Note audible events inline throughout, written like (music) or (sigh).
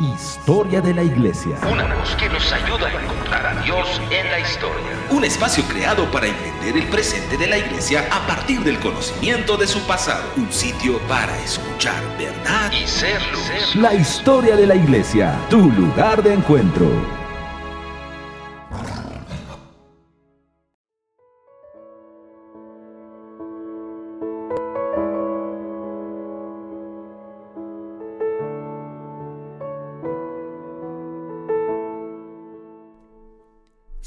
Historia de la Iglesia. Una voz que nos ayuda a encontrar a Dios en la historia. Un espacio creado para entender el presente de la Iglesia a partir del conocimiento de su pasado. Un sitio para escuchar verdad y ser luz. La historia de la Iglesia, tu lugar de encuentro.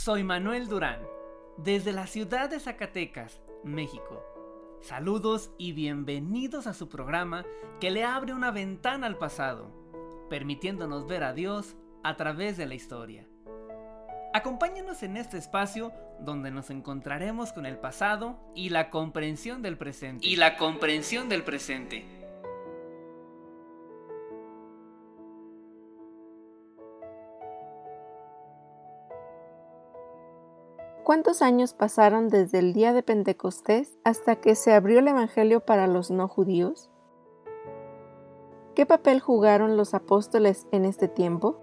Soy Manuel Durán, desde la ciudad de Zacatecas, México. Saludos y bienvenidos a su programa que le abre una ventana al pasado, permitiéndonos ver a Dios a través de la historia. Acompáñanos en este espacio donde nos encontraremos con el pasado y la comprensión del presente. Y la comprensión del presente. ¿Cuántos años pasaron desde el día de Pentecostés hasta que se abrió el Evangelio para los no judíos? ¿Qué papel jugaron los apóstoles en este tiempo?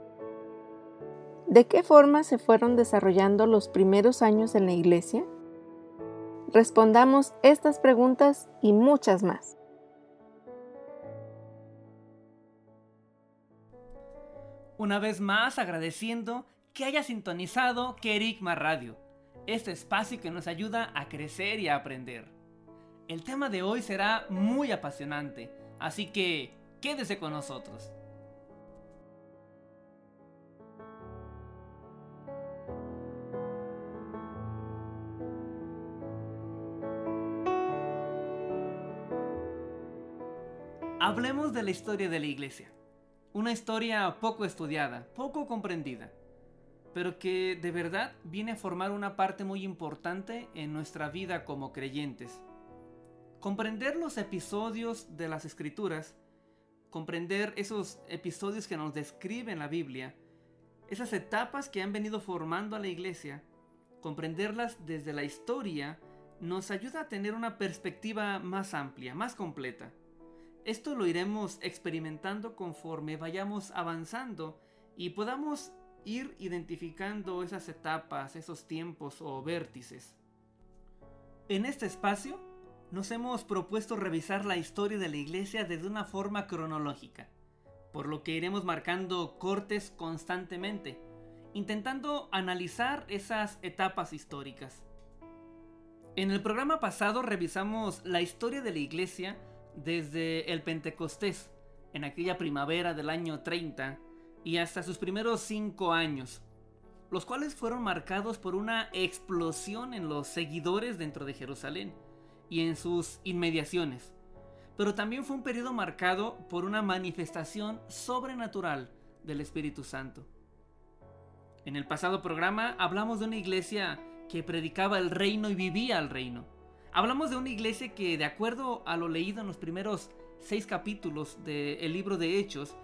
¿De qué forma se fueron desarrollando los primeros años en la iglesia? Respondamos estas preguntas y muchas más. Una vez más agradeciendo que haya sintonizado Kerigma Radio este espacio que nos ayuda a crecer y a aprender. El tema de hoy será muy apasionante, así que quédese con nosotros. Hablemos de la historia de la iglesia. Una historia poco estudiada, poco comprendida pero que de verdad viene a formar una parte muy importante en nuestra vida como creyentes. Comprender los episodios de las escrituras, comprender esos episodios que nos describen la Biblia, esas etapas que han venido formando a la iglesia, comprenderlas desde la historia, nos ayuda a tener una perspectiva más amplia, más completa. Esto lo iremos experimentando conforme vayamos avanzando y podamos ir identificando esas etapas, esos tiempos o vértices. En este espacio nos hemos propuesto revisar la historia de la iglesia desde una forma cronológica, por lo que iremos marcando cortes constantemente, intentando analizar esas etapas históricas. En el programa pasado revisamos la historia de la iglesia desde el Pentecostés, en aquella primavera del año 30, y hasta sus primeros cinco años, los cuales fueron marcados por una explosión en los seguidores dentro de Jerusalén y en sus inmediaciones. Pero también fue un periodo marcado por una manifestación sobrenatural del Espíritu Santo. En el pasado programa hablamos de una iglesia que predicaba el reino y vivía el reino. Hablamos de una iglesia que, de acuerdo a lo leído en los primeros seis capítulos del libro de Hechos,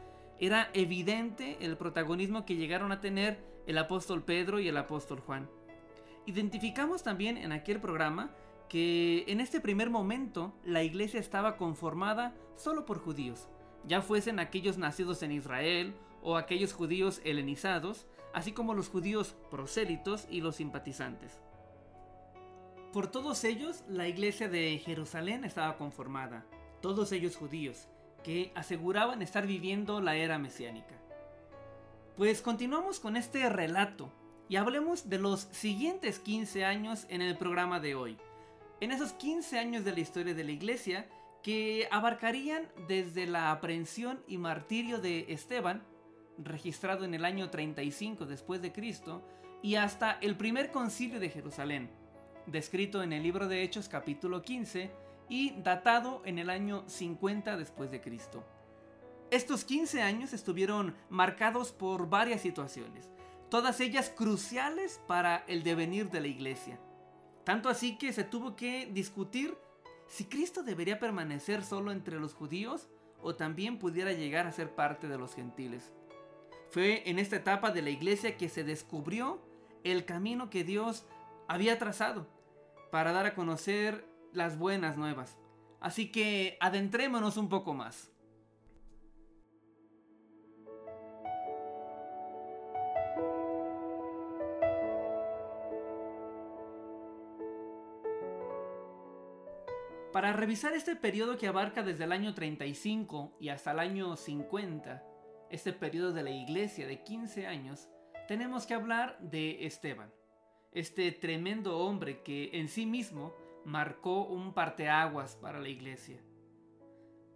era evidente el protagonismo que llegaron a tener el apóstol Pedro y el apóstol Juan. Identificamos también en aquel programa que en este primer momento la iglesia estaba conformada solo por judíos, ya fuesen aquellos nacidos en Israel o aquellos judíos helenizados, así como los judíos prosélitos y los simpatizantes. Por todos ellos, la iglesia de Jerusalén estaba conformada, todos ellos judíos, que aseguraban estar viviendo la era mesiánica. Pues continuamos con este relato y hablemos de los siguientes 15 años en el programa de hoy. En esos 15 años de la historia de la iglesia que abarcarían desde la aprehensión y martirio de Esteban, registrado en el año 35 después de Cristo, y hasta el primer concilio de Jerusalén, descrito en el libro de Hechos capítulo 15, y datado en el año 50 después de Cristo. Estos 15 años estuvieron marcados por varias situaciones, todas ellas cruciales para el devenir de la iglesia. Tanto así que se tuvo que discutir si Cristo debería permanecer solo entre los judíos o también pudiera llegar a ser parte de los gentiles. Fue en esta etapa de la iglesia que se descubrió el camino que Dios había trazado para dar a conocer las buenas nuevas. Así que adentrémonos un poco más. Para revisar este periodo que abarca desde el año 35 y hasta el año 50, este periodo de la iglesia de 15 años, tenemos que hablar de Esteban, este tremendo hombre que en sí mismo marcó un parteaguas para la iglesia.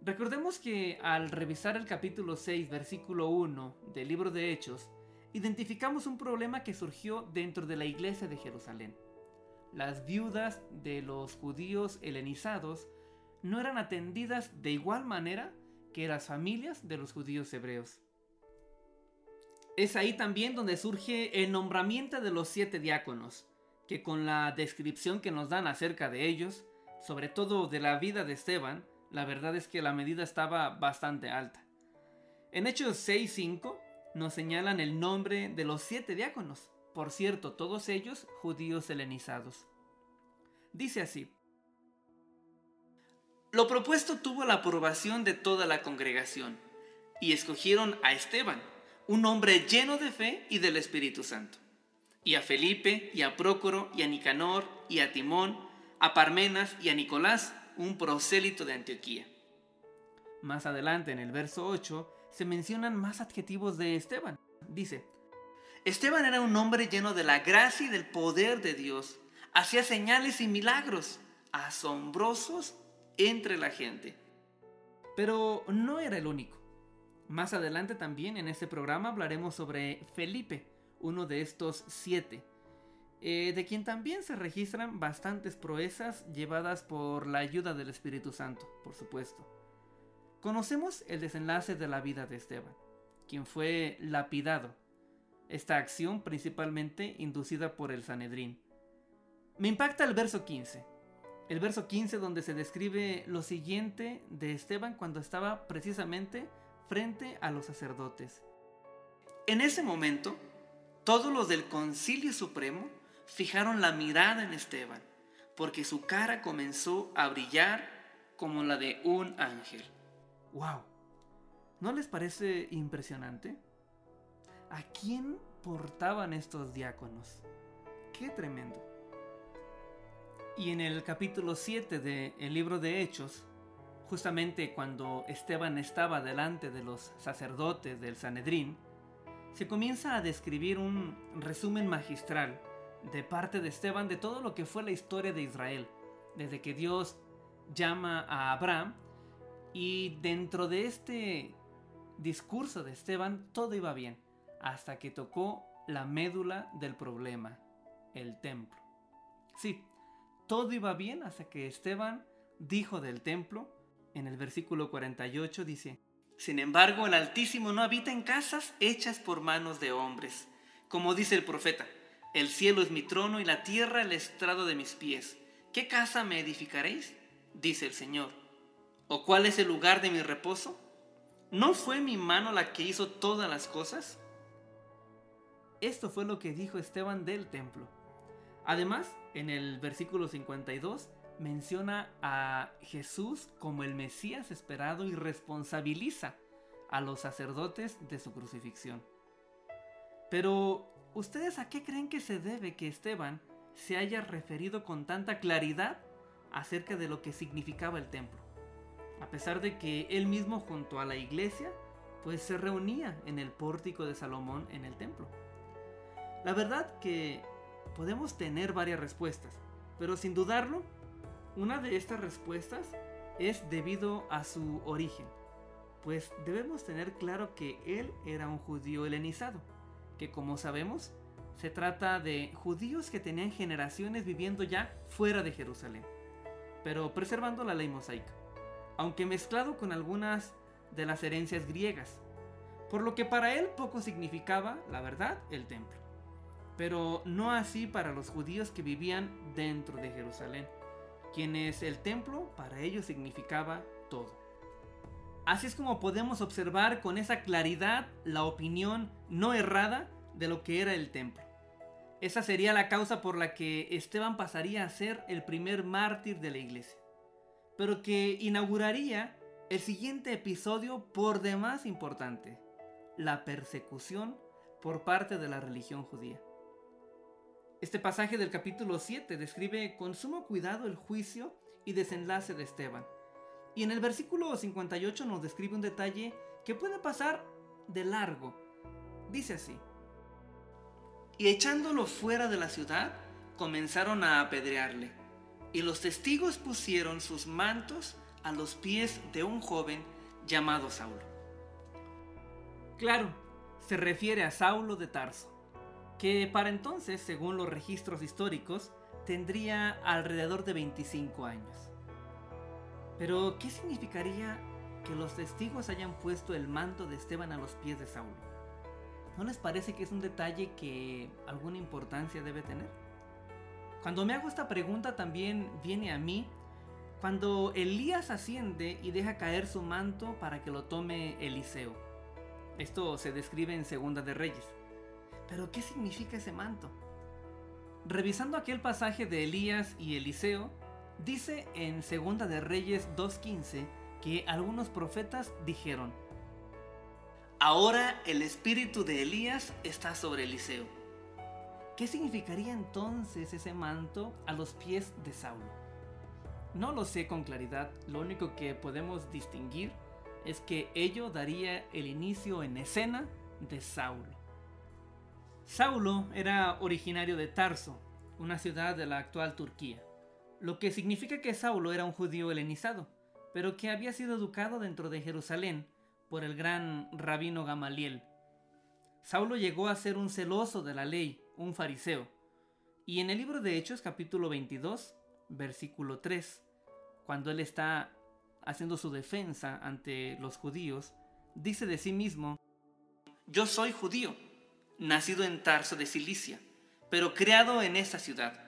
Recordemos que al revisar el capítulo 6, versículo 1 del libro de Hechos, identificamos un problema que surgió dentro de la iglesia de Jerusalén las viudas de los judíos helenizados no eran atendidas de igual manera que las familias de los judíos hebreos. Es ahí también donde surge el nombramiento de los siete diáconos, que con la descripción que nos dan acerca de ellos, sobre todo de la vida de Esteban, la verdad es que la medida estaba bastante alta. En Hechos 6.5 nos señalan el nombre de los siete diáconos, por cierto, todos ellos judíos helenizados. Dice así, lo propuesto tuvo la aprobación de toda la congregación, y escogieron a Esteban, un hombre lleno de fe y del Espíritu Santo, y a Felipe, y a Prócoro, y a Nicanor, y a Timón, a Parmenas y a Nicolás, un prosélito de Antioquía. Más adelante, en el verso 8, se mencionan más adjetivos de Esteban. Dice, Esteban era un hombre lleno de la gracia y del poder de Dios. Hacía señales y milagros asombrosos entre la gente. Pero no era el único. Más adelante también en este programa hablaremos sobre Felipe, uno de estos siete, eh, de quien también se registran bastantes proezas llevadas por la ayuda del Espíritu Santo, por supuesto. Conocemos el desenlace de la vida de Esteban, quien fue lapidado esta acción principalmente inducida por el Sanedrín. Me impacta el verso 15. El verso 15 donde se describe lo siguiente de Esteban cuando estaba precisamente frente a los sacerdotes. En ese momento, todos los del Concilio Supremo fijaron la mirada en Esteban, porque su cara comenzó a brillar como la de un ángel. ¡Wow! ¿No les parece impresionante? ¿A quién portaban estos diáconos? ¡Qué tremendo! Y en el capítulo 7 del libro de Hechos, justamente cuando Esteban estaba delante de los sacerdotes del Sanedrín, se comienza a describir un resumen magistral de parte de Esteban de todo lo que fue la historia de Israel, desde que Dios llama a Abraham y dentro de este discurso de Esteban todo iba bien hasta que tocó la médula del problema, el templo. Sí, todo iba bien hasta que Esteban dijo del templo, en el versículo 48 dice, Sin embargo, el Altísimo no habita en casas hechas por manos de hombres, como dice el profeta, el cielo es mi trono y la tierra el estrado de mis pies. ¿Qué casa me edificaréis? dice el Señor. ¿O cuál es el lugar de mi reposo? ¿No fue mi mano la que hizo todas las cosas? Esto fue lo que dijo Esteban del templo. Además, en el versículo 52 menciona a Jesús como el Mesías esperado y responsabiliza a los sacerdotes de su crucifixión. Pero, ¿ustedes a qué creen que se debe que Esteban se haya referido con tanta claridad acerca de lo que significaba el templo? A pesar de que él mismo junto a la iglesia, pues se reunía en el pórtico de Salomón en el templo. La verdad que podemos tener varias respuestas, pero sin dudarlo, una de estas respuestas es debido a su origen, pues debemos tener claro que él era un judío helenizado, que como sabemos, se trata de judíos que tenían generaciones viviendo ya fuera de Jerusalén, pero preservando la ley mosaica, aunque mezclado con algunas de las herencias griegas, por lo que para él poco significaba, la verdad, el templo pero no así para los judíos que vivían dentro de Jerusalén, quienes el templo para ellos significaba todo. Así es como podemos observar con esa claridad la opinión no errada de lo que era el templo. Esa sería la causa por la que Esteban pasaría a ser el primer mártir de la iglesia, pero que inauguraría el siguiente episodio por demás importante, la persecución por parte de la religión judía. Este pasaje del capítulo 7 describe con sumo cuidado el juicio y desenlace de Esteban. Y en el versículo 58 nos describe un detalle que puede pasar de largo. Dice así. Y echándolo fuera de la ciudad, comenzaron a apedrearle. Y los testigos pusieron sus mantos a los pies de un joven llamado Saulo. Claro, se refiere a Saulo de Tarso, que para entonces, según los registros históricos, tendría alrededor de 25 años. Pero, ¿qué significaría que los testigos hayan puesto el manto de Esteban a los pies de Saulo? ¿No les parece que es un detalle que alguna importancia debe tener? Cuando me hago esta pregunta también viene a mí cuando Elías asciende y deja caer su manto para que lo tome Eliseo. Esto se describe en Segunda de Reyes. Pero ¿qué significa ese manto? Revisando aquel pasaje de Elías y Eliseo, dice en Segunda de Reyes 2.15 que algunos profetas dijeron, Ahora el espíritu de Elías está sobre Eliseo. ¿Qué significaría entonces ese manto a los pies de Saulo? No lo sé con claridad, lo único que podemos distinguir es que ello daría el inicio en escena de Saulo. Saulo era originario de Tarso, una ciudad de la actual Turquía, lo que significa que Saulo era un judío helenizado, pero que había sido educado dentro de Jerusalén por el gran rabino Gamaliel. Saulo llegó a ser un celoso de la ley, un fariseo, y en el libro de Hechos capítulo 22, versículo 3, cuando él está haciendo su defensa ante los judíos, dice de sí mismo, Yo soy judío, nacido en Tarso de Cilicia, pero creado en esta ciudad,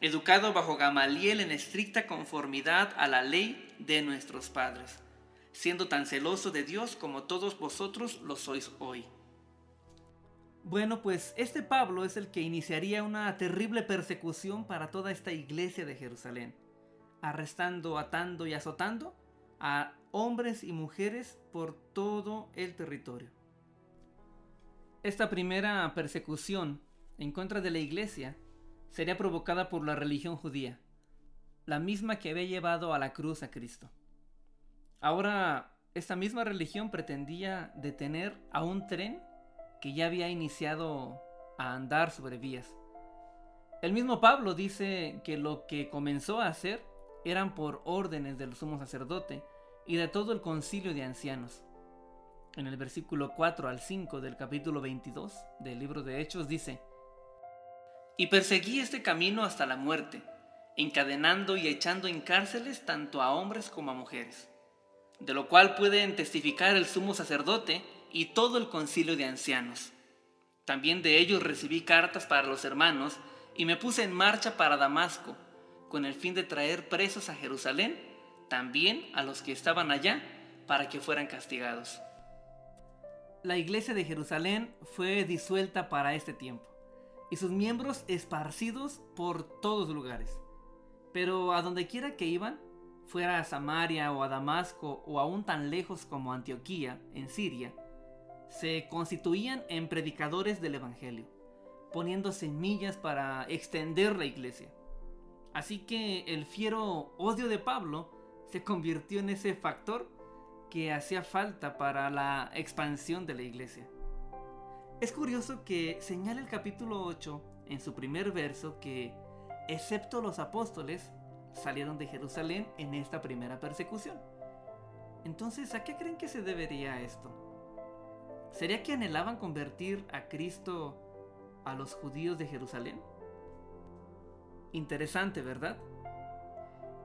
educado bajo Gamaliel en estricta conformidad a la ley de nuestros padres, siendo tan celoso de Dios como todos vosotros lo sois hoy. Bueno, pues este Pablo es el que iniciaría una terrible persecución para toda esta iglesia de Jerusalén arrestando, atando y azotando a hombres y mujeres por todo el territorio. Esta primera persecución en contra de la iglesia sería provocada por la religión judía, la misma que había llevado a la cruz a Cristo. Ahora, esta misma religión pretendía detener a un tren que ya había iniciado a andar sobre vías. El mismo Pablo dice que lo que comenzó a hacer eran por órdenes del sumo sacerdote y de todo el concilio de ancianos. En el versículo 4 al 5 del capítulo 22 del libro de Hechos dice, Y perseguí este camino hasta la muerte, encadenando y echando en cárceles tanto a hombres como a mujeres, de lo cual pueden testificar el sumo sacerdote y todo el concilio de ancianos. También de ellos recibí cartas para los hermanos y me puse en marcha para Damasco con el fin de traer presos a Jerusalén, también a los que estaban allá, para que fueran castigados. La iglesia de Jerusalén fue disuelta para este tiempo, y sus miembros esparcidos por todos lugares. Pero a donde quiera que iban, fuera a Samaria o a Damasco o aún tan lejos como Antioquía, en Siria, se constituían en predicadores del Evangelio, poniendo semillas para extender la iglesia. Así que el fiero odio de Pablo se convirtió en ese factor que hacía falta para la expansión de la iglesia. Es curioso que señala el capítulo 8 en su primer verso que, excepto los apóstoles, salieron de Jerusalén en esta primera persecución. Entonces, ¿a qué creen que se debería esto? ¿Sería que anhelaban convertir a Cristo a los judíos de Jerusalén? Interesante, ¿verdad?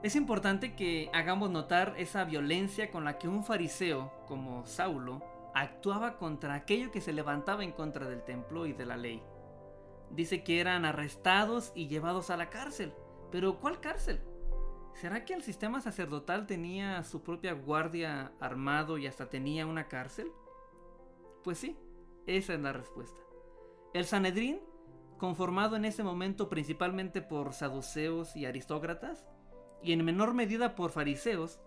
Es importante que hagamos notar esa violencia con la que un fariseo como Saulo actuaba contra aquello que se levantaba en contra del templo y de la ley. Dice que eran arrestados y llevados a la cárcel. Pero ¿cuál cárcel? ¿Será que el sistema sacerdotal tenía su propia guardia armado y hasta tenía una cárcel? Pues sí, esa es la respuesta. El Sanedrín conformado en ese momento principalmente por saduceos y aristócratas, y en menor medida por fariseos,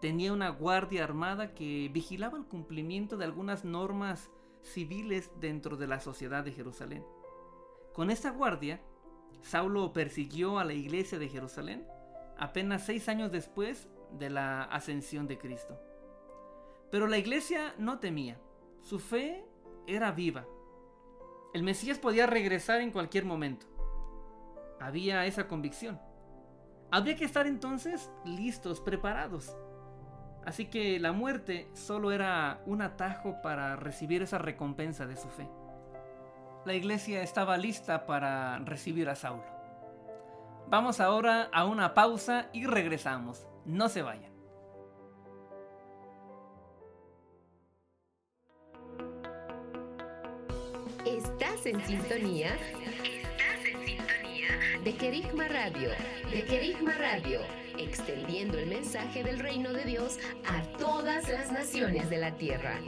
tenía una guardia armada que vigilaba el cumplimiento de algunas normas civiles dentro de la sociedad de Jerusalén. Con esta guardia, Saulo persiguió a la iglesia de Jerusalén apenas seis años después de la ascensión de Cristo. Pero la iglesia no temía, su fe era viva. El Mesías podía regresar en cualquier momento. Había esa convicción. Habría que estar entonces listos, preparados. Así que la muerte solo era un atajo para recibir esa recompensa de su fe. La iglesia estaba lista para recibir a Saulo. Vamos ahora a una pausa y regresamos. No se vayan. Estás en sintonía. De Kerigma Radio. De Kerigma Radio. Extendiendo el mensaje del reino de Dios a todas las naciones de la tierra.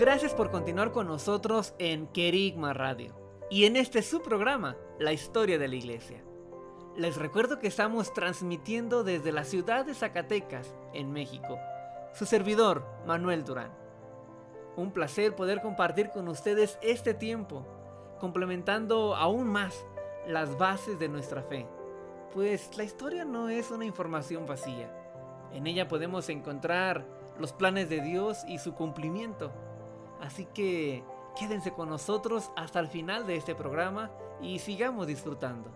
Gracias por continuar con nosotros en Querigma Radio y en este subprograma, La historia de la iglesia. Les recuerdo que estamos transmitiendo desde la ciudad de Zacatecas, en México. Su servidor, Manuel Durán. Un placer poder compartir con ustedes este tiempo, complementando aún más las bases de nuestra fe. Pues la historia no es una información vacía. En ella podemos encontrar los planes de Dios y su cumplimiento. Así que quédense con nosotros hasta el final de este programa y sigamos disfrutando.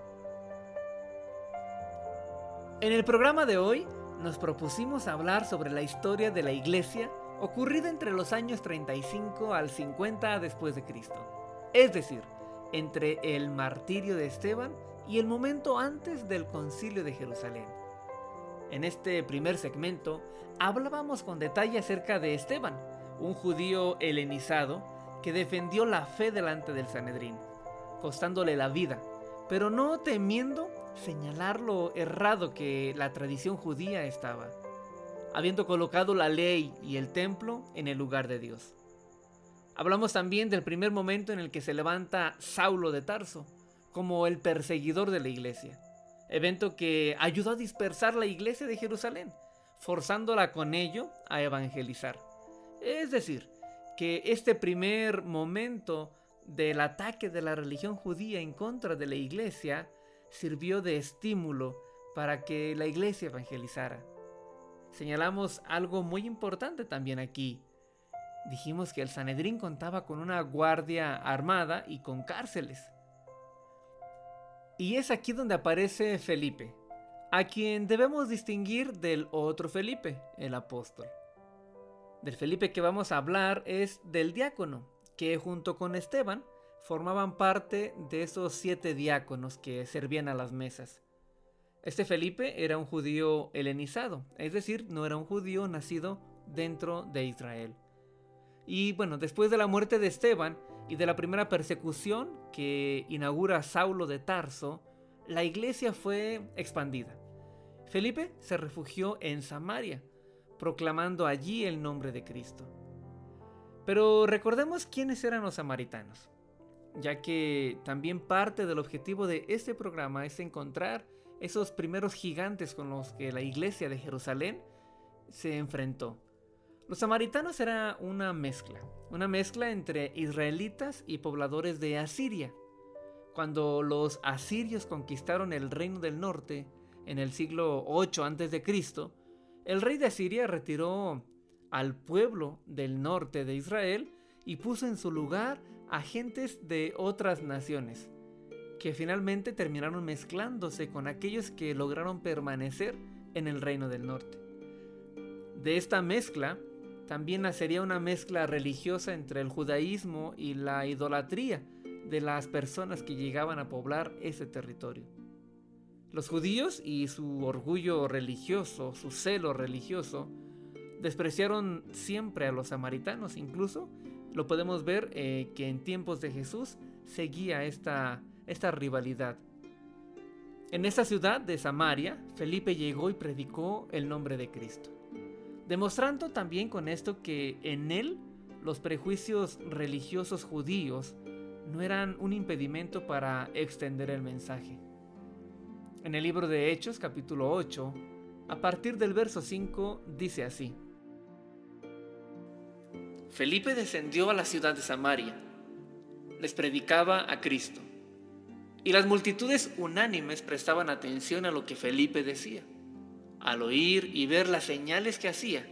En el programa de hoy nos propusimos hablar sobre la historia de la iglesia ocurrida entre los años 35 al 50 después de Cristo. Es decir, entre el martirio de Esteban y el momento antes del concilio de Jerusalén. En este primer segmento hablábamos con detalle acerca de Esteban, un judío helenizado que defendió la fe delante del Sanedrín, costándole la vida, pero no temiendo señalar lo errado que la tradición judía estaba, habiendo colocado la ley y el templo en el lugar de Dios. Hablamos también del primer momento en el que se levanta Saulo de Tarso como el perseguidor de la iglesia, evento que ayudó a dispersar la iglesia de Jerusalén, forzándola con ello a evangelizar. Es decir, que este primer momento del ataque de la religión judía en contra de la iglesia sirvió de estímulo para que la iglesia evangelizara. Señalamos algo muy importante también aquí. Dijimos que el Sanedrín contaba con una guardia armada y con cárceles. Y es aquí donde aparece Felipe, a quien debemos distinguir del otro Felipe, el apóstol. Del Felipe que vamos a hablar es del diácono, que junto con Esteban formaban parte de esos siete diáconos que servían a las mesas. Este Felipe era un judío helenizado, es decir, no era un judío nacido dentro de Israel. Y bueno, después de la muerte de Esteban y de la primera persecución que inaugura Saulo de Tarso, la iglesia fue expandida. Felipe se refugió en Samaria, proclamando allí el nombre de Cristo. Pero recordemos quiénes eran los samaritanos ya que también parte del objetivo de este programa es encontrar esos primeros gigantes con los que la iglesia de Jerusalén se enfrentó. Los samaritanos era una mezcla, una mezcla entre israelitas y pobladores de Asiria. Cuando los asirios conquistaron el reino del norte en el siglo 8 a.C., el rey de Asiria retiró al pueblo del norte de Israel y puso en su lugar agentes de otras naciones, que finalmente terminaron mezclándose con aquellos que lograron permanecer en el reino del norte. De esta mezcla también nacería una mezcla religiosa entre el judaísmo y la idolatría de las personas que llegaban a poblar ese territorio. Los judíos y su orgullo religioso, su celo religioso, despreciaron siempre a los samaritanos, incluso lo podemos ver eh, que en tiempos de Jesús seguía esta, esta rivalidad. En esta ciudad de Samaria, Felipe llegó y predicó el nombre de Cristo, demostrando también con esto que en él los prejuicios religiosos judíos no eran un impedimento para extender el mensaje. En el libro de Hechos capítulo 8, a partir del verso 5, dice así. Felipe descendió a la ciudad de Samaria, les predicaba a Cristo, y las multitudes unánimes prestaban atención a lo que Felipe decía, al oír y ver las señales que hacía,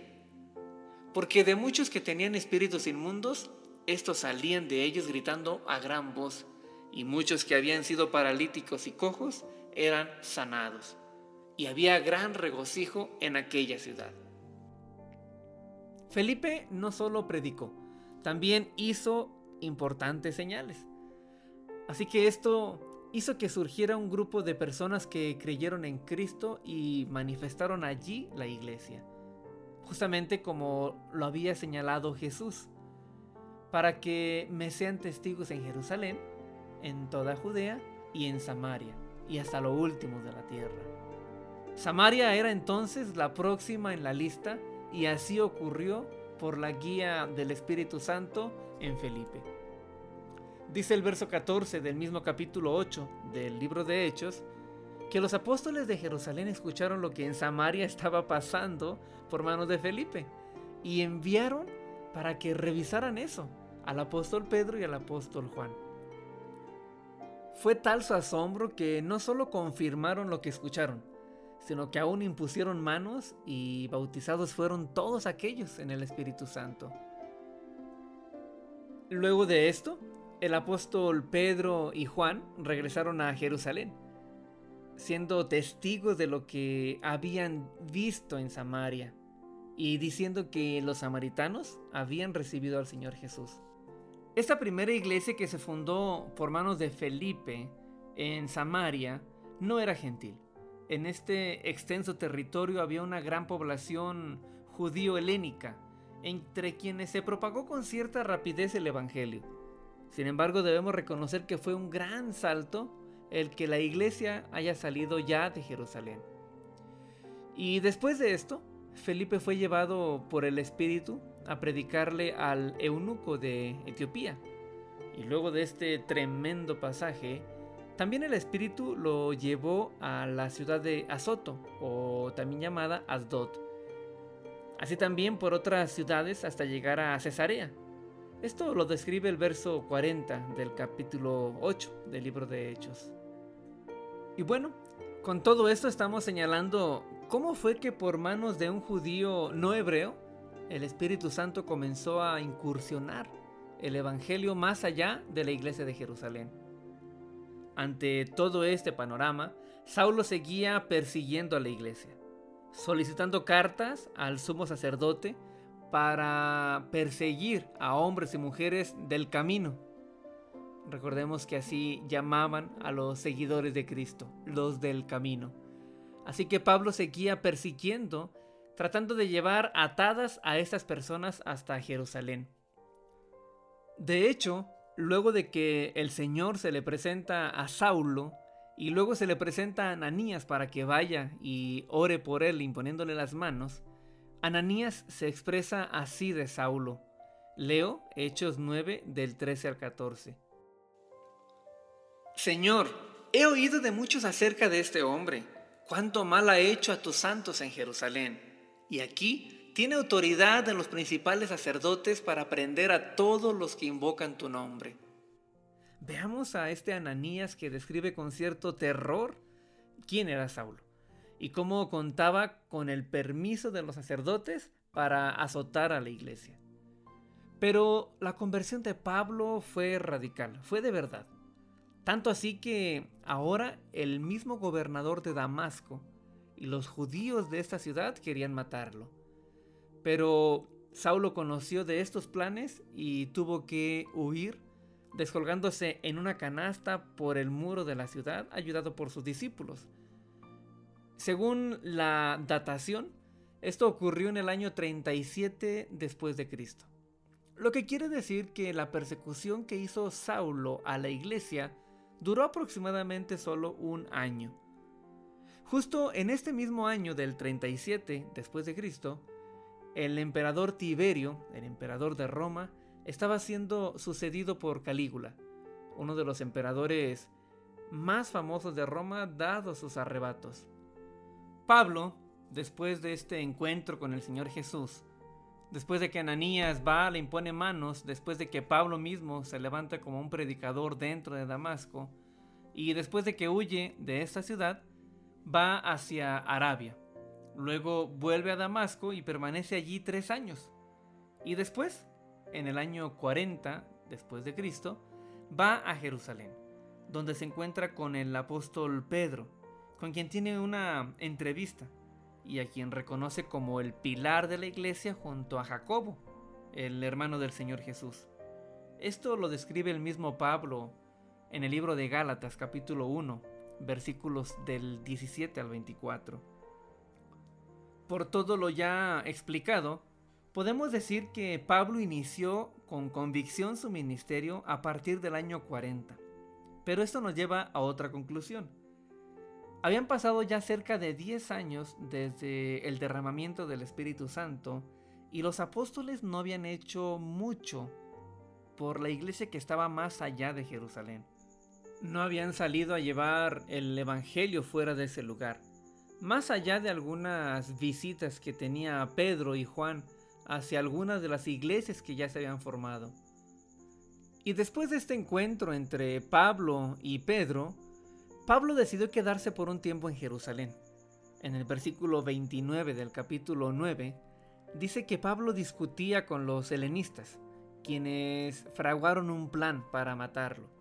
porque de muchos que tenían espíritus inmundos, estos salían de ellos gritando a gran voz, y muchos que habían sido paralíticos y cojos eran sanados, y había gran regocijo en aquella ciudad. Felipe no solo predicó, también hizo importantes señales. Así que esto hizo que surgiera un grupo de personas que creyeron en Cristo y manifestaron allí la iglesia, justamente como lo había señalado Jesús, para que me sean testigos en Jerusalén, en toda Judea y en Samaria, y hasta lo último de la tierra. Samaria era entonces la próxima en la lista y así ocurrió por la guía del Espíritu Santo en Felipe. Dice el verso 14 del mismo capítulo 8 del libro de Hechos, que los apóstoles de Jerusalén escucharon lo que en Samaria estaba pasando por manos de Felipe y enviaron para que revisaran eso al apóstol Pedro y al apóstol Juan. Fue tal su asombro que no solo confirmaron lo que escucharon, sino que aún impusieron manos y bautizados fueron todos aquellos en el Espíritu Santo. Luego de esto, el apóstol Pedro y Juan regresaron a Jerusalén siendo testigos de lo que habían visto en Samaria y diciendo que los samaritanos habían recibido al Señor Jesús. Esta primera iglesia que se fundó por manos de Felipe en Samaria no era gentil. En este extenso territorio había una gran población judío-helénica, entre quienes se propagó con cierta rapidez el Evangelio. Sin embargo, debemos reconocer que fue un gran salto el que la iglesia haya salido ya de Jerusalén. Y después de esto, Felipe fue llevado por el Espíritu a predicarle al eunuco de Etiopía. Y luego de este tremendo pasaje, también el Espíritu lo llevó a la ciudad de Azoto, o también llamada Asdod. Así también por otras ciudades hasta llegar a Cesarea. Esto lo describe el verso 40 del capítulo 8 del libro de Hechos. Y bueno, con todo esto estamos señalando cómo fue que por manos de un judío no hebreo, el Espíritu Santo comenzó a incursionar el Evangelio más allá de la iglesia de Jerusalén. Ante todo este panorama, Saulo seguía persiguiendo a la iglesia, solicitando cartas al sumo sacerdote para perseguir a hombres y mujeres del camino Recordemos que así llamaban a los seguidores de Cristo, los del camino. Así que Pablo seguía persiguiendo, tratando de llevar atadas a estas personas hasta Jerusalén. De hecho, luego de que el Señor se le presenta a Saulo y luego se le presenta a Ananías para que vaya y ore por él imponiéndole las manos, Ananías se expresa así de Saulo. Leo Hechos 9 del 13 al 14. Señor, he oído de muchos acerca de este hombre, cuánto mal ha hecho a tus santos en Jerusalén. Y aquí tiene autoridad en los principales sacerdotes para prender a todos los que invocan tu nombre. Veamos a este Ananías que describe con cierto terror quién era Saulo y cómo contaba con el permiso de los sacerdotes para azotar a la iglesia. Pero la conversión de Pablo fue radical, fue de verdad. Tanto así que ahora el mismo gobernador de Damasco y los judíos de esta ciudad querían matarlo. Pero Saulo conoció de estos planes y tuvo que huir, descolgándose en una canasta por el muro de la ciudad, ayudado por sus discípulos. Según la datación, esto ocurrió en el año 37 después de Cristo. Lo que quiere decir que la persecución que hizo Saulo a la iglesia duró aproximadamente solo un año. Justo en este mismo año del 37 después de Cristo, el emperador Tiberio, el emperador de Roma, estaba siendo sucedido por Calígula, uno de los emperadores más famosos de Roma dados sus arrebatos. Pablo, después de este encuentro con el Señor Jesús, Después de que Ananías va, le impone manos, después de que Pablo mismo se levanta como un predicador dentro de Damasco, y después de que huye de esta ciudad, va hacia Arabia. Luego vuelve a Damasco y permanece allí tres años. Y después, en el año 40 después de Cristo, va a Jerusalén, donde se encuentra con el apóstol Pedro, con quien tiene una entrevista y a quien reconoce como el pilar de la iglesia junto a Jacobo, el hermano del Señor Jesús. Esto lo describe el mismo Pablo en el libro de Gálatas capítulo 1, versículos del 17 al 24. Por todo lo ya explicado, podemos decir que Pablo inició con convicción su ministerio a partir del año 40. Pero esto nos lleva a otra conclusión habían pasado ya cerca de 10 años desde el derramamiento del Espíritu Santo y los apóstoles no habían hecho mucho por la iglesia que estaba más allá de Jerusalén. No habían salido a llevar el Evangelio fuera de ese lugar, más allá de algunas visitas que tenía Pedro y Juan hacia algunas de las iglesias que ya se habían formado. Y después de este encuentro entre Pablo y Pedro, Pablo decidió quedarse por un tiempo en Jerusalén. En el versículo 29 del capítulo 9, dice que Pablo discutía con los helenistas, quienes fraguaron un plan para matarlo.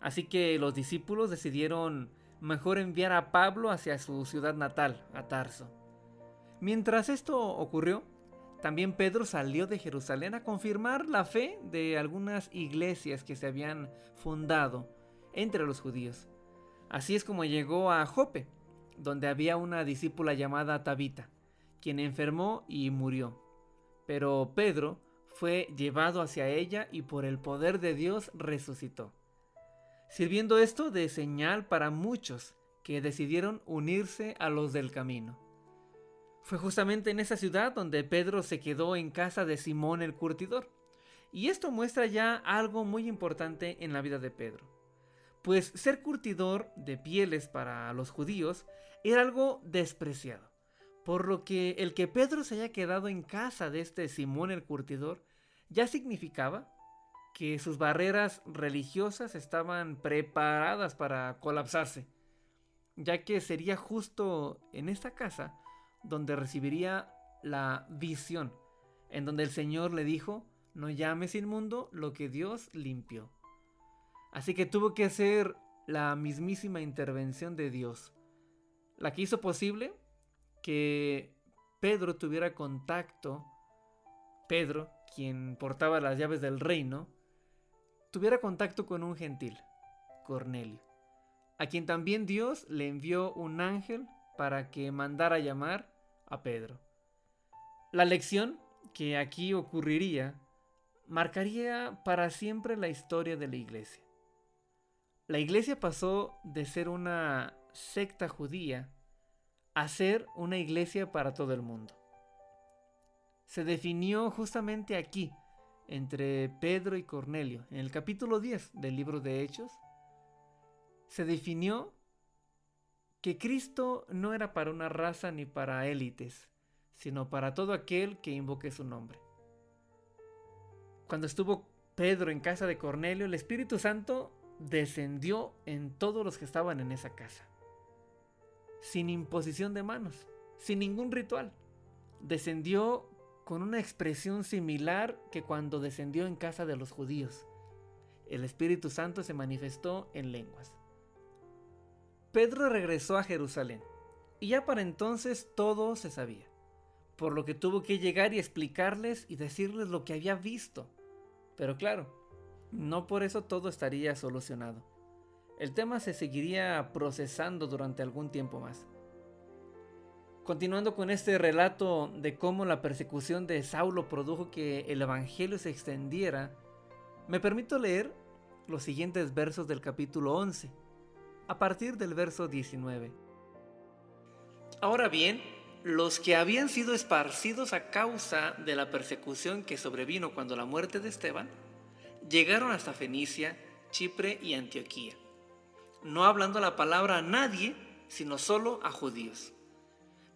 Así que los discípulos decidieron mejor enviar a Pablo hacia su ciudad natal, a Tarso. Mientras esto ocurrió, también Pedro salió de Jerusalén a confirmar la fe de algunas iglesias que se habían fundado entre los judíos. Así es como llegó a Jope, donde había una discípula llamada Tabita, quien enfermó y murió. Pero Pedro fue llevado hacia ella y por el poder de Dios resucitó, sirviendo esto de señal para muchos que decidieron unirse a los del camino. Fue justamente en esa ciudad donde Pedro se quedó en casa de Simón el curtidor. Y esto muestra ya algo muy importante en la vida de Pedro. Pues ser curtidor de pieles para los judíos era algo despreciado. Por lo que el que Pedro se haya quedado en casa de este Simón el curtidor ya significaba que sus barreras religiosas estaban preparadas para colapsarse, ya que sería justo en esta casa donde recibiría la visión, en donde el Señor le dijo, no llames inmundo lo que Dios limpió. Así que tuvo que hacer la mismísima intervención de Dios, la que hizo posible que Pedro tuviera contacto, Pedro, quien portaba las llaves del reino, tuviera contacto con un gentil, Cornelio, a quien también Dios le envió un ángel para que mandara llamar a Pedro. La lección que aquí ocurriría marcaría para siempre la historia de la iglesia. La iglesia pasó de ser una secta judía a ser una iglesia para todo el mundo. Se definió justamente aquí, entre Pedro y Cornelio, en el capítulo 10 del libro de Hechos, se definió que Cristo no era para una raza ni para élites, sino para todo aquel que invoque su nombre. Cuando estuvo Pedro en casa de Cornelio, el Espíritu Santo descendió en todos los que estaban en esa casa, sin imposición de manos, sin ningún ritual. Descendió con una expresión similar que cuando descendió en casa de los judíos. El Espíritu Santo se manifestó en lenguas. Pedro regresó a Jerusalén, y ya para entonces todo se sabía, por lo que tuvo que llegar y explicarles y decirles lo que había visto. Pero claro, no por eso todo estaría solucionado. El tema se seguiría procesando durante algún tiempo más. Continuando con este relato de cómo la persecución de Saulo produjo que el Evangelio se extendiera, me permito leer los siguientes versos del capítulo 11 a partir del verso 19. Ahora bien, los que habían sido esparcidos a causa de la persecución que sobrevino cuando la muerte de Esteban, llegaron hasta Fenicia, Chipre y Antioquía, no hablando la palabra a nadie, sino solo a judíos.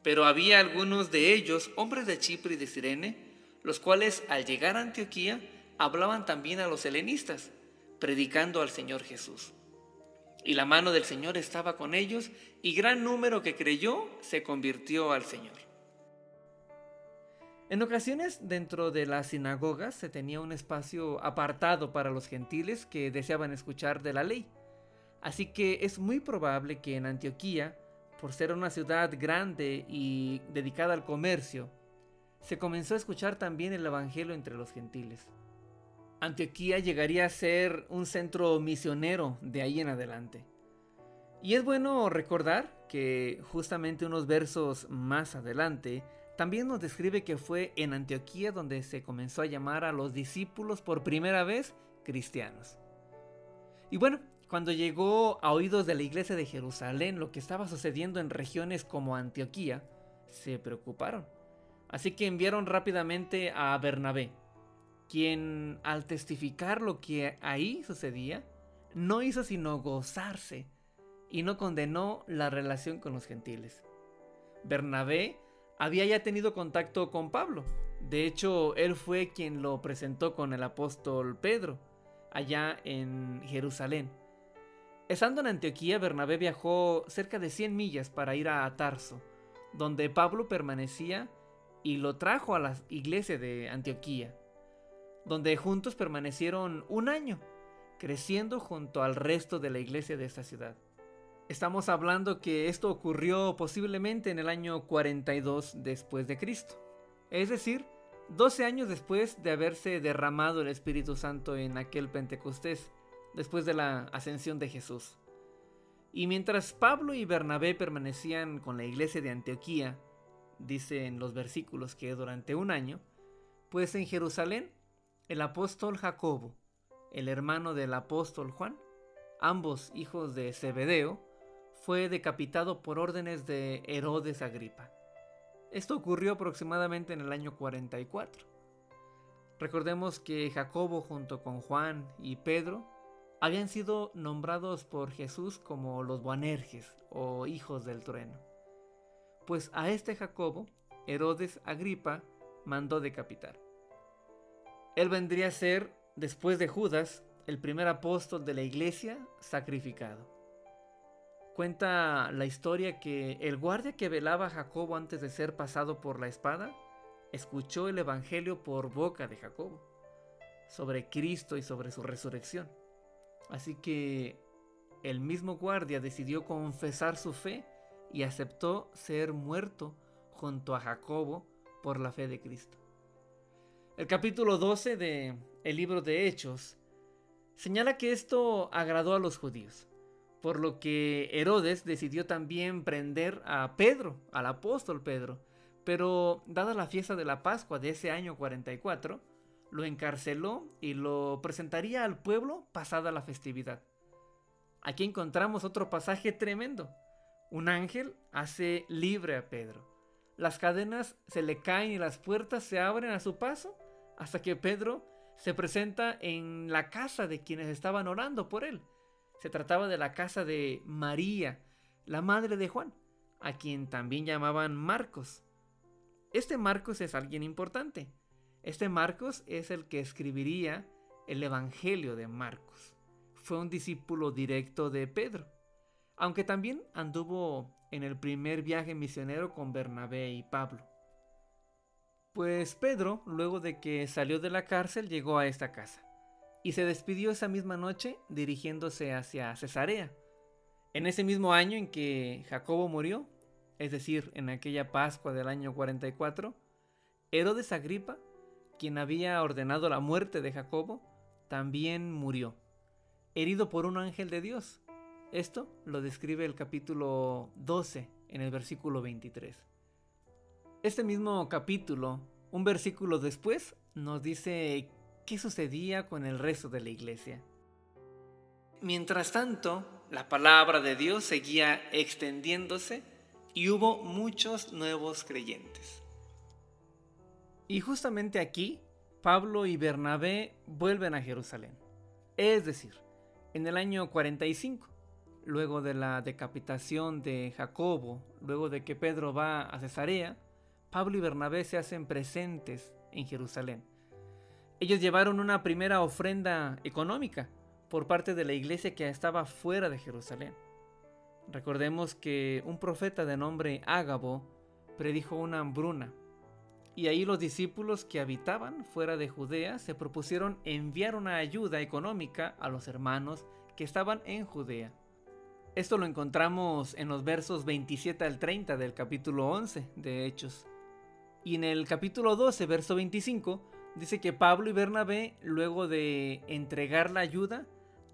Pero había algunos de ellos, hombres de Chipre y de Sirene, los cuales al llegar a Antioquía hablaban también a los helenistas, predicando al Señor Jesús. Y la mano del Señor estaba con ellos, y gran número que creyó se convirtió al Señor. En ocasiones dentro de las sinagogas se tenía un espacio apartado para los gentiles que deseaban escuchar de la ley. Así que es muy probable que en Antioquía, por ser una ciudad grande y dedicada al comercio, se comenzó a escuchar también el Evangelio entre los gentiles. Antioquía llegaría a ser un centro misionero de ahí en adelante. Y es bueno recordar que justamente unos versos más adelante también nos describe que fue en Antioquía donde se comenzó a llamar a los discípulos por primera vez cristianos. Y bueno, cuando llegó a oídos de la iglesia de Jerusalén lo que estaba sucediendo en regiones como Antioquía, se preocuparon. Así que enviaron rápidamente a Bernabé, quien al testificar lo que ahí sucedía, no hizo sino gozarse y no condenó la relación con los gentiles. Bernabé había ya tenido contacto con Pablo. De hecho, él fue quien lo presentó con el apóstol Pedro, allá en Jerusalén. Estando en Antioquía, Bernabé viajó cerca de 100 millas para ir a Tarso, donde Pablo permanecía y lo trajo a la iglesia de Antioquía, donde juntos permanecieron un año, creciendo junto al resto de la iglesia de esta ciudad. Estamos hablando que esto ocurrió posiblemente en el año 42 después de Cristo, es decir, 12 años después de haberse derramado el Espíritu Santo en aquel Pentecostés, después de la ascensión de Jesús. Y mientras Pablo y Bernabé permanecían con la iglesia de Antioquía, dice en los versículos que durante un año, pues en Jerusalén el apóstol Jacobo, el hermano del apóstol Juan, ambos hijos de Zebedeo, fue decapitado por órdenes de Herodes Agripa. Esto ocurrió aproximadamente en el año 44. Recordemos que Jacobo junto con Juan y Pedro habían sido nombrados por Jesús como los Boanerges o hijos del trueno. Pues a este Jacobo, Herodes Agripa mandó decapitar. Él vendría a ser, después de Judas, el primer apóstol de la iglesia sacrificado. Cuenta la historia que el guardia que velaba a Jacobo antes de ser pasado por la espada, escuchó el Evangelio por boca de Jacobo, sobre Cristo y sobre su resurrección. Así que el mismo guardia decidió confesar su fe y aceptó ser muerto junto a Jacobo por la fe de Cristo. El capítulo 12 de el libro de Hechos señala que esto agradó a los judíos, por lo que Herodes decidió también prender a Pedro, al apóstol Pedro, pero dada la fiesta de la Pascua de ese año 44, lo encarceló y lo presentaría al pueblo pasada la festividad. Aquí encontramos otro pasaje tremendo. Un ángel hace libre a Pedro. Las cadenas se le caen y las puertas se abren a su paso hasta que Pedro se presenta en la casa de quienes estaban orando por él. Se trataba de la casa de María, la madre de Juan, a quien también llamaban Marcos. Este Marcos es alguien importante este Marcos es el que escribiría el Evangelio de Marcos. Fue un discípulo directo de Pedro, aunque también anduvo en el primer viaje misionero con Bernabé y Pablo. Pues Pedro, luego de que salió de la cárcel, llegó a esta casa y se despidió esa misma noche dirigiéndose hacia Cesarea. En ese mismo año en que Jacobo murió, es decir, en aquella Pascua del año 44, Herodes Agripa quien había ordenado la muerte de Jacobo, también murió, herido por un ángel de Dios. Esto lo describe el capítulo 12 en el versículo 23. Este mismo capítulo, un versículo después, nos dice qué sucedía con el resto de la iglesia. Mientras tanto, la palabra de Dios seguía extendiéndose y hubo muchos nuevos creyentes. Y justamente aquí, Pablo y Bernabé vuelven a Jerusalén. Es decir, en el año 45, luego de la decapitación de Jacobo, luego de que Pedro va a Cesarea, Pablo y Bernabé se hacen presentes en Jerusalén. Ellos llevaron una primera ofrenda económica por parte de la iglesia que estaba fuera de Jerusalén. Recordemos que un profeta de nombre Ágabo predijo una hambruna y ahí los discípulos que habitaban fuera de Judea se propusieron enviar una ayuda económica a los hermanos que estaban en Judea. Esto lo encontramos en los versos 27 al 30 del capítulo 11 de Hechos. Y en el capítulo 12, verso 25, dice que Pablo y Bernabé, luego de entregar la ayuda,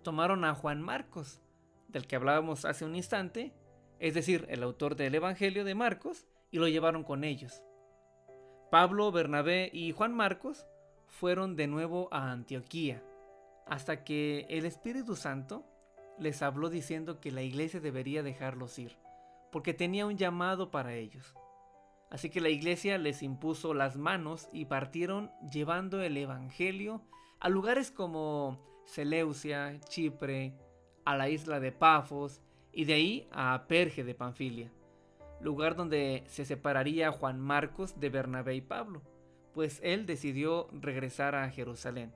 tomaron a Juan Marcos, del que hablábamos hace un instante, es decir, el autor del Evangelio de Marcos, y lo llevaron con ellos. Pablo, Bernabé y Juan Marcos fueron de nuevo a Antioquía, hasta que el Espíritu Santo les habló diciendo que la iglesia debería dejarlos ir, porque tenía un llamado para ellos. Así que la iglesia les impuso las manos y partieron llevando el Evangelio a lugares como Seleucia, Chipre, a la isla de Pafos y de ahí a Perge de Panfilia, lugar donde se separaría Juan Marcos de Bernabé y Pablo, pues él decidió regresar a Jerusalén.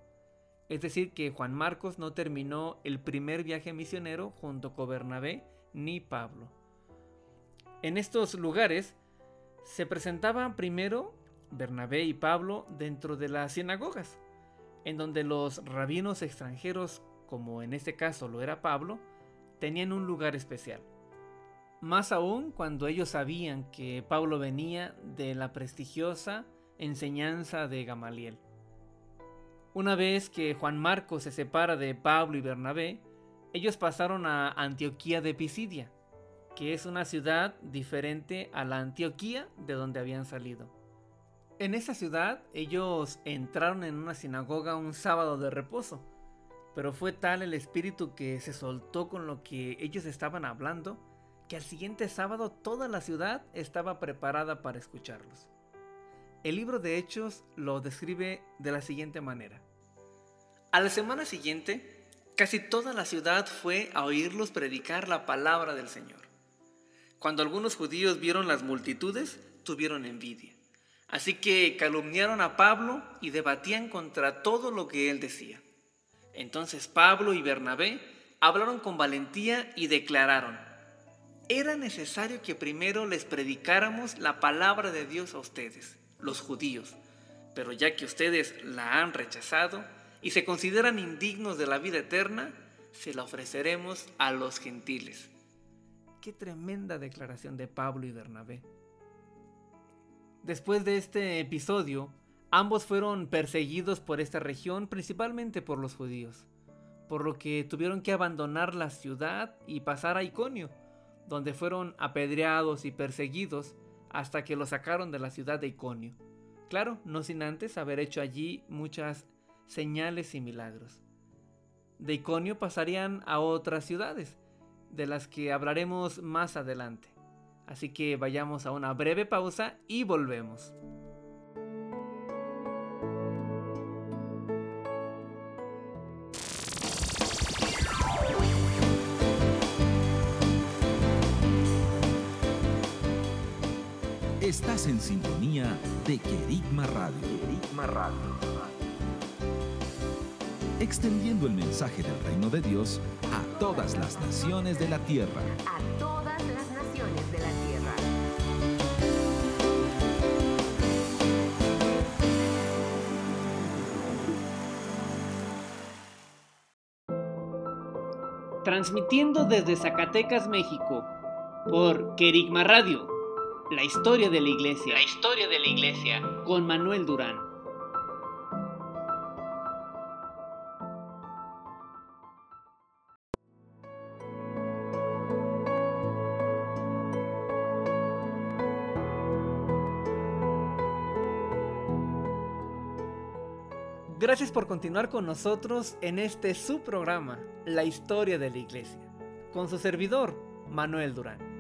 Es decir, que Juan Marcos no terminó el primer viaje misionero junto con Bernabé ni Pablo. En estos lugares se presentaban primero Bernabé y Pablo dentro de las sinagogas, en donde los rabinos extranjeros, como en este caso lo era Pablo, tenían un lugar especial. Más aún cuando ellos sabían que Pablo venía de la prestigiosa enseñanza de Gamaliel. Una vez que Juan Marcos se separa de Pablo y Bernabé, ellos pasaron a Antioquía de Pisidia, que es una ciudad diferente a la Antioquía de donde habían salido. En esa ciudad ellos entraron en una sinagoga un sábado de reposo, pero fue tal el espíritu que se soltó con lo que ellos estaban hablando, que al siguiente sábado toda la ciudad estaba preparada para escucharlos. El libro de Hechos lo describe de la siguiente manera. A la semana siguiente, casi toda la ciudad fue a oírlos predicar la palabra del Señor. Cuando algunos judíos vieron las multitudes, tuvieron envidia. Así que calumniaron a Pablo y debatían contra todo lo que él decía. Entonces Pablo y Bernabé hablaron con valentía y declararon, era necesario que primero les predicáramos la palabra de Dios a ustedes, los judíos, pero ya que ustedes la han rechazado y se consideran indignos de la vida eterna, se la ofreceremos a los gentiles. Qué tremenda declaración de Pablo y Bernabé. Después de este episodio, ambos fueron perseguidos por esta región, principalmente por los judíos, por lo que tuvieron que abandonar la ciudad y pasar a Iconio, donde fueron apedreados y perseguidos hasta que los sacaron de la ciudad de Iconio. Claro, no sin antes haber hecho allí muchas señales y milagros. De Iconio pasarían a otras ciudades, de las que hablaremos más adelante. Así que vayamos a una breve pausa y volvemos. Estás en sintonía de Querigma Radio. Querigma Radio. Extendiendo el mensaje del reino de Dios a todas las naciones de la tierra. A todas las naciones de la tierra. Transmitiendo desde Zacatecas, México, por Querigma Radio, la historia de la iglesia. La historia de la iglesia. Con Manuel Durán. Gracias por continuar con nosotros en este su programa, La historia de la iglesia, con su servidor, Manuel Durán.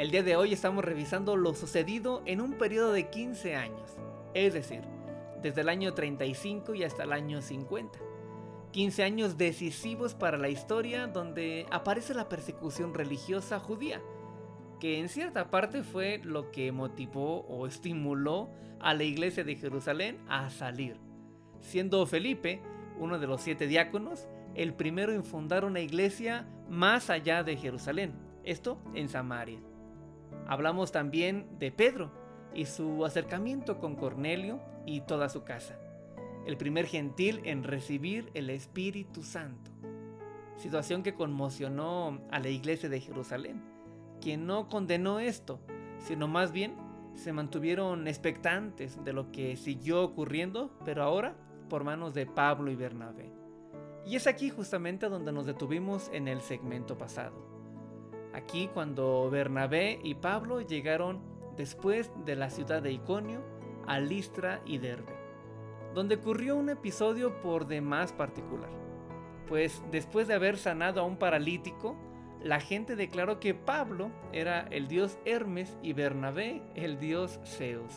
El día de hoy estamos revisando lo sucedido en un periodo de 15 años, es decir, desde el año 35 y hasta el año 50. 15 años decisivos para la historia donde aparece la persecución religiosa judía, que en cierta parte fue lo que motivó o estimuló a la iglesia de Jerusalén a salir siendo Felipe, uno de los siete diáconos, el primero en fundar una iglesia más allá de Jerusalén, esto en Samaria. Hablamos también de Pedro y su acercamiento con Cornelio y toda su casa, el primer gentil en recibir el Espíritu Santo, situación que conmocionó a la iglesia de Jerusalén, quien no condenó esto, sino más bien se mantuvieron expectantes de lo que siguió ocurriendo, pero ahora por manos de Pablo y Bernabé. Y es aquí justamente donde nos detuvimos en el segmento pasado. Aquí cuando Bernabé y Pablo llegaron después de la ciudad de Iconio a Listra y Derbe, donde ocurrió un episodio por demás particular. Pues después de haber sanado a un paralítico, la gente declaró que Pablo era el dios Hermes y Bernabé el dios Zeus.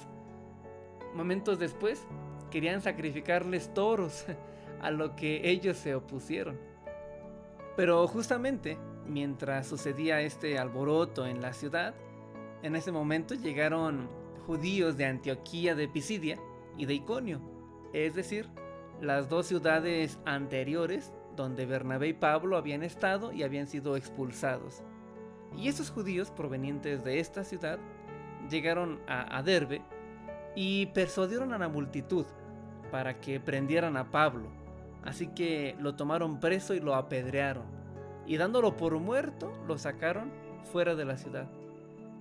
Momentos después, querían sacrificarles toros, (laughs) a lo que ellos se opusieron. Pero justamente, mientras sucedía este alboroto en la ciudad, en ese momento llegaron judíos de Antioquía de Pisidia y de Iconio, es decir, las dos ciudades anteriores donde Bernabé y Pablo habían estado y habían sido expulsados. Y esos judíos provenientes de esta ciudad llegaron a, Derbe y persuadieron a la multitud para que prendieran a Pablo. Así que lo tomaron preso y lo apedrearon. Y dándolo por muerto, lo sacaron fuera de la ciudad.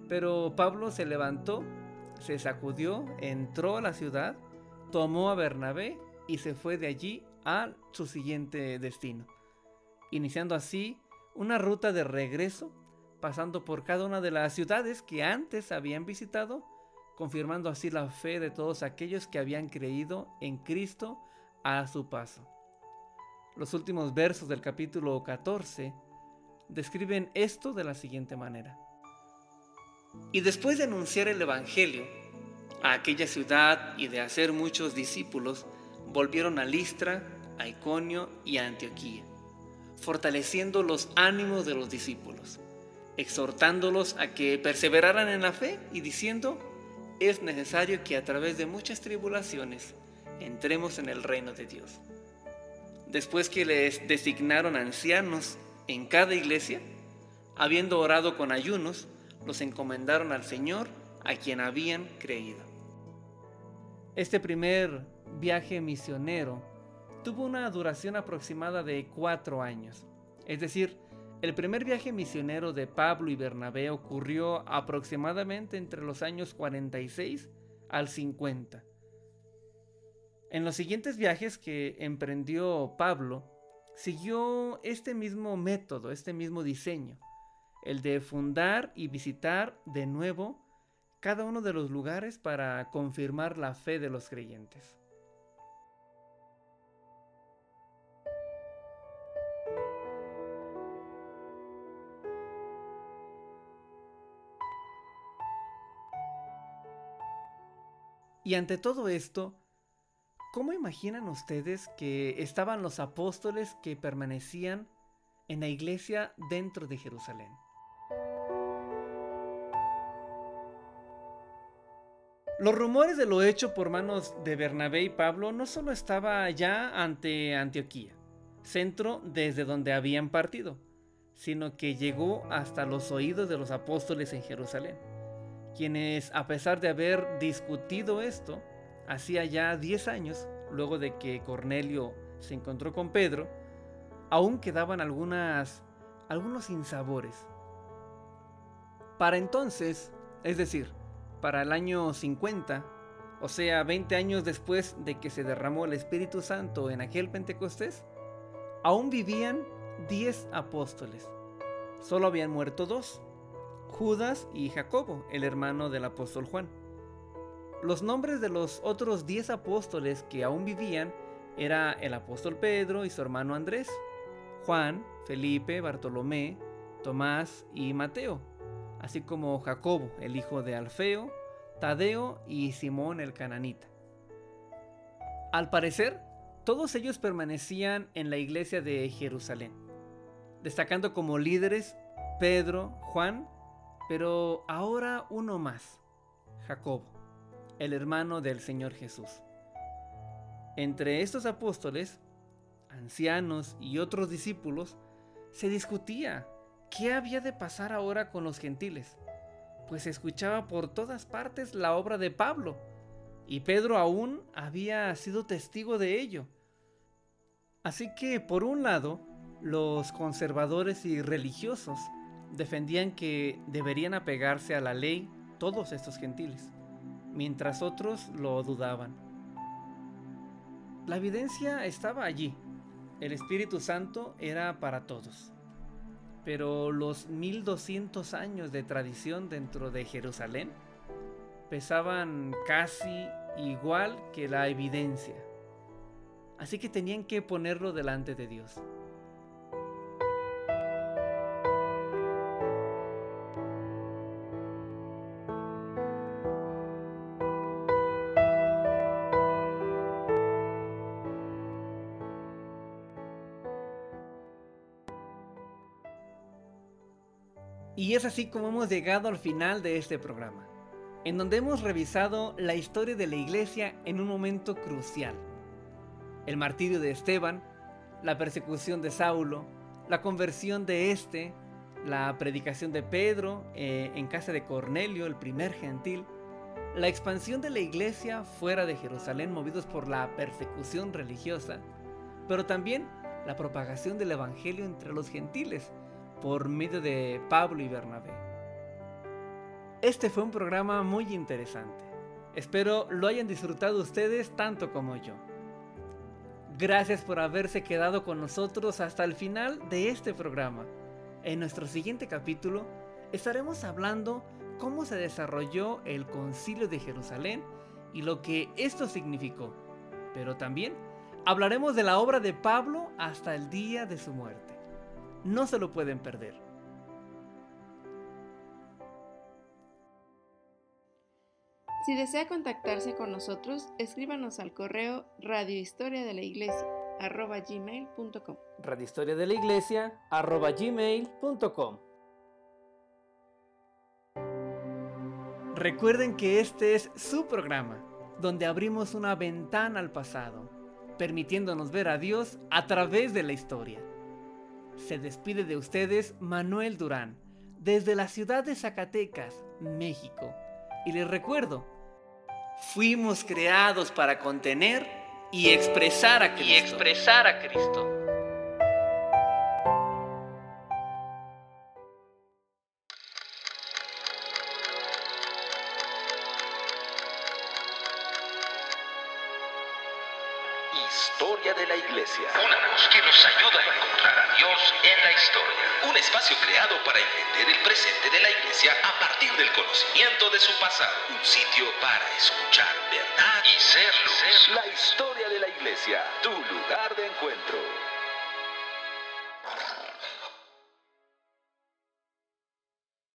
Pero Pablo se levantó, se sacudió, entró a la ciudad, tomó a Bernabé y se fue de allí a su siguiente destino, iniciando así una ruta de regreso, pasando por cada una de las ciudades que antes habían visitado, confirmando así la fe de todos aquellos que habían creído en Cristo a su paso. Los últimos versos del capítulo 14 describen esto de la siguiente manera. Y después de anunciar el Evangelio a aquella ciudad y de hacer muchos discípulos, volvieron a Listra, a Iconio y a Antioquía, fortaleciendo los ánimos de los discípulos, exhortándolos a que perseveraran en la fe y diciendo, es necesario que a través de muchas tribulaciones entremos en el reino de Dios. Después que les designaron ancianos en cada iglesia, habiendo orado con ayunos, los encomendaron al Señor a quien habían creído. Este primer viaje misionero tuvo una duración aproximada de cuatro años. Es decir, el primer viaje misionero de Pablo y Bernabé ocurrió aproximadamente entre los años 46 al 50. En los siguientes viajes que emprendió Pablo, siguió este mismo método, este mismo diseño, el de fundar y visitar de nuevo cada uno de los lugares para confirmar la fe de los creyentes. Y ante todo esto, ¿cómo imaginan ustedes que estaban los apóstoles que permanecían en la iglesia dentro de Jerusalén? Los rumores de lo hecho por manos de Bernabé y Pablo no solo estaba ya ante Antioquía, centro desde donde habían partido, sino que llegó hasta los oídos de los apóstoles en Jerusalén quienes a pesar de haber discutido esto, hacía ya 10 años, luego de que Cornelio se encontró con Pedro, aún quedaban algunas, algunos insabores. Para entonces, es decir, para el año 50, o sea, 20 años después de que se derramó el Espíritu Santo en aquel Pentecostés, aún vivían 10 apóstoles. Solo habían muerto dos, Judas y Jacobo, el hermano del apóstol Juan. Los nombres de los otros diez apóstoles que aún vivían era el apóstol Pedro y su hermano Andrés, Juan, Felipe, Bartolomé, Tomás y Mateo, así como Jacobo, el hijo de Alfeo, Tadeo y Simón el cananita. Al parecer, todos ellos permanecían en la iglesia de Jerusalén, destacando como líderes Pedro, Juan pero ahora uno más, Jacobo, el hermano del Señor Jesús. Entre estos apóstoles, ancianos y otros discípulos, se discutía qué había de pasar ahora con los gentiles, pues escuchaba por todas partes la obra de Pablo, y Pedro aún había sido testigo de ello. Así que, por un lado, los conservadores y religiosos defendían que deberían apegarse a la ley todos estos gentiles, mientras otros lo dudaban. La evidencia estaba allí. El Espíritu Santo era para todos. Pero los 1200 años de tradición dentro de Jerusalén pesaban casi igual que la evidencia. Así que tenían que ponerlo delante de Dios. Y es así como hemos llegado al final de este programa, en donde hemos revisado la historia de la iglesia en un momento crucial. El martirio de Esteban, la persecución de Saulo, la conversión de este, la predicación de Pedro eh, en casa de Cornelio, el primer gentil, la expansión de la iglesia fuera de Jerusalén movidos por la persecución religiosa, pero también la propagación del Evangelio entre los gentiles por medio de Pablo y Bernabé. Este fue un programa muy interesante. Espero lo hayan disfrutado ustedes tanto como yo. Gracias por haberse quedado con nosotros hasta el final de este programa. En nuestro siguiente capítulo estaremos hablando cómo se desarrolló el concilio de Jerusalén y lo que esto significó. Pero también hablaremos de la obra de Pablo hasta el día de su muerte. No se lo pueden perder. Si desea contactarse con nosotros, escríbanos al correo radiohistoria de la iglesia arroba gmail.com radiohistoria de la iglesia arroba gmail.com Recuerden que este es su programa, donde abrimos una ventana al pasado, permitiéndonos ver a Dios a través de la historia. Se despide de ustedes Manuel Durán, desde la ciudad de Zacatecas, México. Y les recuerdo, fuimos creados para contener y expresar a Cristo. Y expresar a Cristo. Historia de la Iglesia. Creado para entender el presente de la Iglesia a partir del conocimiento de su pasado. Un sitio para escuchar verdad y ser. La historia de la Iglesia, tu lugar de encuentro.